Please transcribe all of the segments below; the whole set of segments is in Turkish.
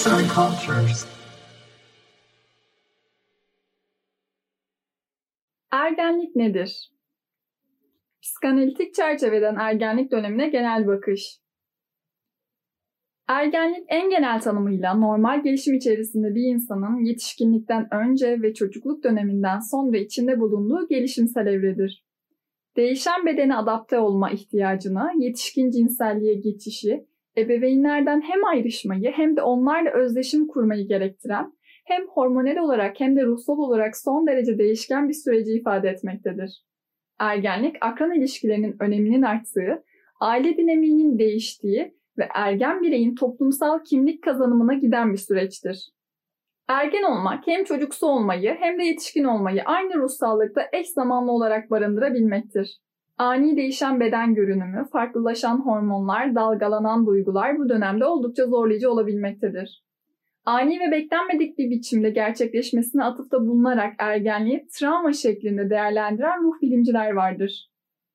Arts and Cultures. Ergenlik nedir? Psikanalitik çerçeveden ergenlik dönemine genel bakış. Ergenlik en genel tanımıyla normal gelişim içerisinde bir insanın yetişkinlikten önce ve çocukluk döneminden sonra içinde bulunduğu gelişimsel evredir. Değişen bedene adapte olma ihtiyacına, yetişkin cinselliğe geçişi, ebeveynlerden hem ayrışmayı hem de onlarla özdeşim kurmayı gerektiren, hem hormonal olarak hem de ruhsal olarak son derece değişken bir süreci ifade etmektedir. Ergenlik, akran ilişkilerinin öneminin arttığı, aile dinamiğinin değiştiği ve ergen bireyin toplumsal kimlik kazanımına giden bir süreçtir. Ergen olmak hem çocuksu olmayı hem de yetişkin olmayı aynı ruhsallıkta eş zamanlı olarak barındırabilmektir. Ani değişen beden görünümü, farklılaşan hormonlar, dalgalanan duygular bu dönemde oldukça zorlayıcı olabilmektedir. Ani ve beklenmedik bir biçimde gerçekleşmesine atıfta bulunarak ergenliği travma şeklinde değerlendiren ruh bilimciler vardır.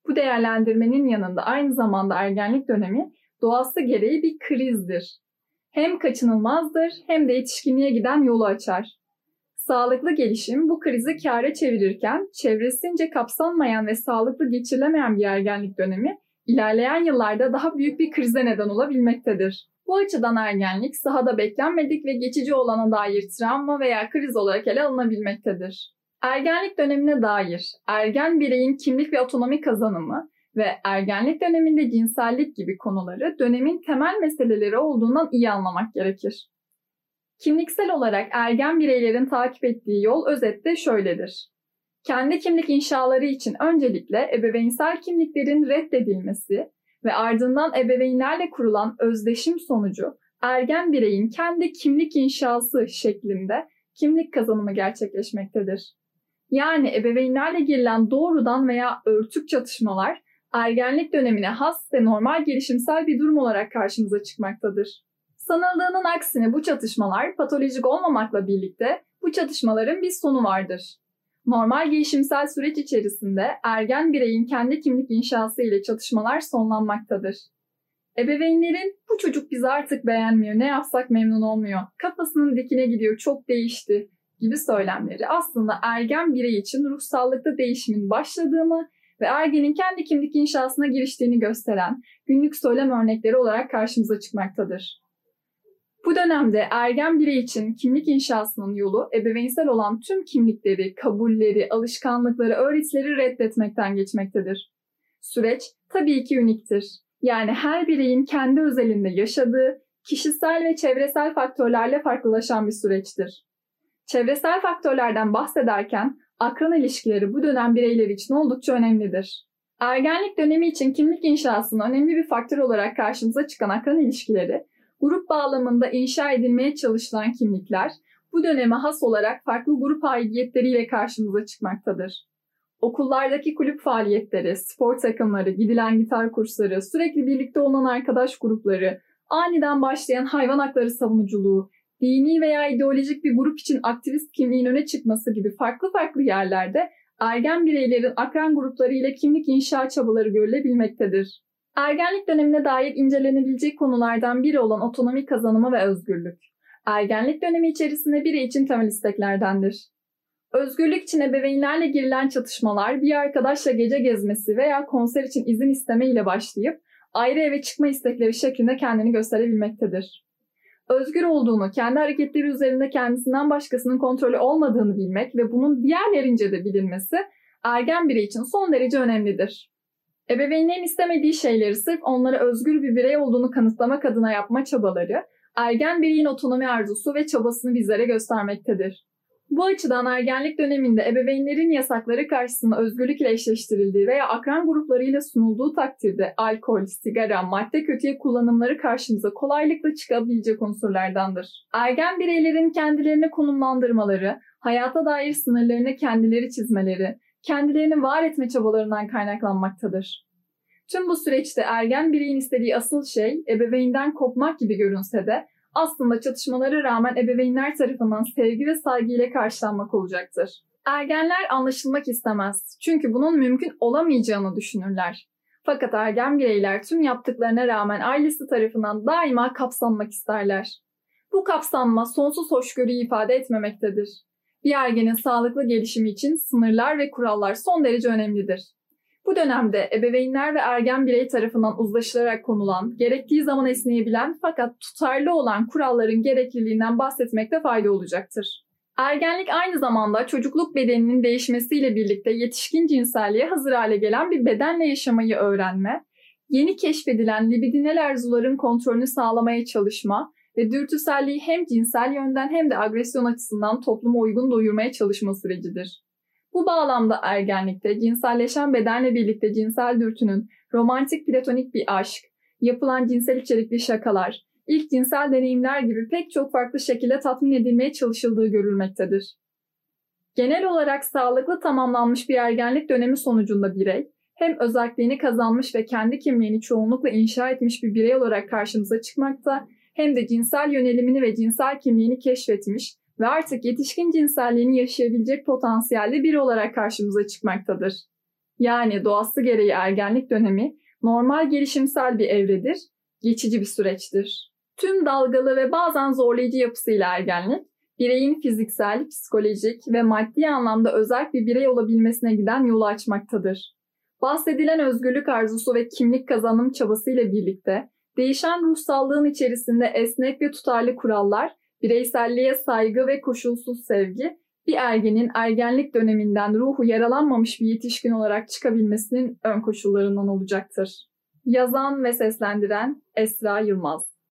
Bu değerlendirmenin yanında aynı zamanda ergenlik dönemi doğası gereği bir krizdir. Hem kaçınılmazdır hem de yetişkinliğe giden yolu açar. Sağlıklı gelişim bu krizi kâre çevirirken çevresince kapsanmayan ve sağlıklı geçirilemeyen bir ergenlik dönemi ilerleyen yıllarda daha büyük bir krize neden olabilmektedir. Bu açıdan ergenlik sahada beklenmedik ve geçici olana dair travma veya kriz olarak ele alınabilmektedir. Ergenlik dönemine dair ergen bireyin kimlik ve otonomi kazanımı ve ergenlik döneminde cinsellik gibi konuları dönemin temel meseleleri olduğundan iyi anlamak gerekir. Kimliksel olarak ergen bireylerin takip ettiği yol özetle şöyledir. Kendi kimlik inşaları için öncelikle ebeveynsel kimliklerin reddedilmesi ve ardından ebeveynlerle kurulan özdeşim sonucu ergen bireyin kendi kimlik inşası şeklinde kimlik kazanımı gerçekleşmektedir. Yani ebeveynlerle girilen doğrudan veya örtük çatışmalar ergenlik dönemine has ve normal gelişimsel bir durum olarak karşımıza çıkmaktadır. Sanıldığının aksine bu çatışmalar patolojik olmamakla birlikte bu çatışmaların bir sonu vardır. Normal gelişimsel süreç içerisinde ergen bireyin kendi kimlik inşası ile çatışmalar sonlanmaktadır. Ebeveynlerin bu çocuk bizi artık beğenmiyor, ne yapsak memnun olmuyor, kafasının dikine gidiyor, çok değişti gibi söylemleri aslında ergen birey için ruhsallıkta değişimin başladığını ve ergenin kendi kimlik inşasına giriştiğini gösteren günlük söylem örnekleri olarak karşımıza çıkmaktadır. Bu dönemde ergen birey için kimlik inşasının yolu ebeveynsel olan tüm kimlikleri, kabulleri, alışkanlıkları, öğretileri reddetmekten geçmektedir. Süreç tabii ki uniktir. Yani her bireyin kendi özelinde yaşadığı, kişisel ve çevresel faktörlerle farklılaşan bir süreçtir. Çevresel faktörlerden bahsederken akran ilişkileri bu dönem bireyler için oldukça önemlidir. Ergenlik dönemi için kimlik inşasının önemli bir faktör olarak karşımıza çıkan akran ilişkileri, grup bağlamında inşa edilmeye çalışılan kimlikler, bu döneme has olarak farklı grup aidiyetleriyle karşımıza çıkmaktadır. Okullardaki kulüp faaliyetleri, spor takımları, gidilen gitar kursları, sürekli birlikte olan arkadaş grupları, aniden başlayan hayvan hakları savunuculuğu, dini veya ideolojik bir grup için aktivist kimliğin öne çıkması gibi farklı farklı yerlerde ergen bireylerin akran grupları ile kimlik inşa çabaları görülebilmektedir. Ergenlik dönemine dair incelenebilecek konulardan biri olan otonomi kazanımı ve özgürlük. Ergenlik dönemi içerisinde biri için temel isteklerdendir. Özgürlük için ebeveynlerle girilen çatışmalar bir arkadaşla gece gezmesi veya konser için izin isteme ile başlayıp ayrı eve çıkma istekleri şeklinde kendini gösterebilmektedir. Özgür olduğunu, kendi hareketleri üzerinde kendisinden başkasının kontrolü olmadığını bilmek ve bunun diğerlerince de bilinmesi ergen birey için son derece önemlidir. Ebeveynlerin istemediği şeyleri sırf onlara özgür bir birey olduğunu kanıtlamak adına yapma çabaları, ergen bireyin otonomi arzusu ve çabasını bizlere göstermektedir. Bu açıdan ergenlik döneminde ebeveynlerin yasakları karşısında özgürlük ile eşleştirildiği veya akran gruplarıyla sunulduğu takdirde alkol, sigara, madde kötüye kullanımları karşımıza kolaylıkla çıkabilecek unsurlardandır. Ergen bireylerin kendilerini konumlandırmaları, hayata dair sınırlarını kendileri çizmeleri, kendilerini var etme çabalarından kaynaklanmaktadır. Tüm bu süreçte ergen bireyin istediği asıl şey ebeveynden kopmak gibi görünse de aslında çatışmalara rağmen ebeveynler tarafından sevgi ve saygı ile karşılanmak olacaktır. Ergenler anlaşılmak istemez. Çünkü bunun mümkün olamayacağını düşünürler. Fakat ergen bireyler tüm yaptıklarına rağmen ailesi tarafından daima kapsanmak isterler. Bu kapsanma sonsuz hoşgörüyü ifade etmemektedir. Bir ergenin sağlıklı gelişimi için sınırlar ve kurallar son derece önemlidir. Bu dönemde ebeveynler ve ergen birey tarafından uzlaşılarak konulan, gerektiği zaman esneyebilen fakat tutarlı olan kuralların gerekliliğinden bahsetmekte fayda olacaktır. Ergenlik aynı zamanda çocukluk bedeninin değişmesiyle birlikte yetişkin cinselliğe hazır hale gelen bir bedenle yaşamayı öğrenme, yeni keşfedilen libidinel arzuların kontrolünü sağlamaya çalışma ve dürtüselliği hem cinsel yönden hem de agresyon açısından topluma uygun doyurmaya çalışma sürecidir. Bu bağlamda ergenlikte cinselleşen bedenle birlikte cinsel dürtünün romantik platonik bir aşk, yapılan cinsel içerikli şakalar, ilk cinsel deneyimler gibi pek çok farklı şekilde tatmin edilmeye çalışıldığı görülmektedir. Genel olarak sağlıklı tamamlanmış bir ergenlik dönemi sonucunda birey, hem özelliğini kazanmış ve kendi kimliğini çoğunlukla inşa etmiş bir birey olarak karşımıza çıkmakta, hem de cinsel yönelimini ve cinsel kimliğini keşfetmiş ve artık yetişkin cinselliğini yaşayabilecek potansiyelde biri olarak karşımıza çıkmaktadır. Yani doğası gereği ergenlik dönemi normal gelişimsel bir evredir, geçici bir süreçtir. Tüm dalgalı ve bazen zorlayıcı yapısıyla ergenlik, bireyin fiziksel, psikolojik ve maddi anlamda özel bir birey olabilmesine giden yolu açmaktadır. Bahsedilen özgürlük arzusu ve kimlik kazanım çabasıyla birlikte değişen ruhsallığın içerisinde esnek ve tutarlı kurallar, bireyselliğe saygı ve koşulsuz sevgi, bir ergenin ergenlik döneminden ruhu yaralanmamış bir yetişkin olarak çıkabilmesinin ön koşullarından olacaktır. Yazan ve seslendiren Esra Yılmaz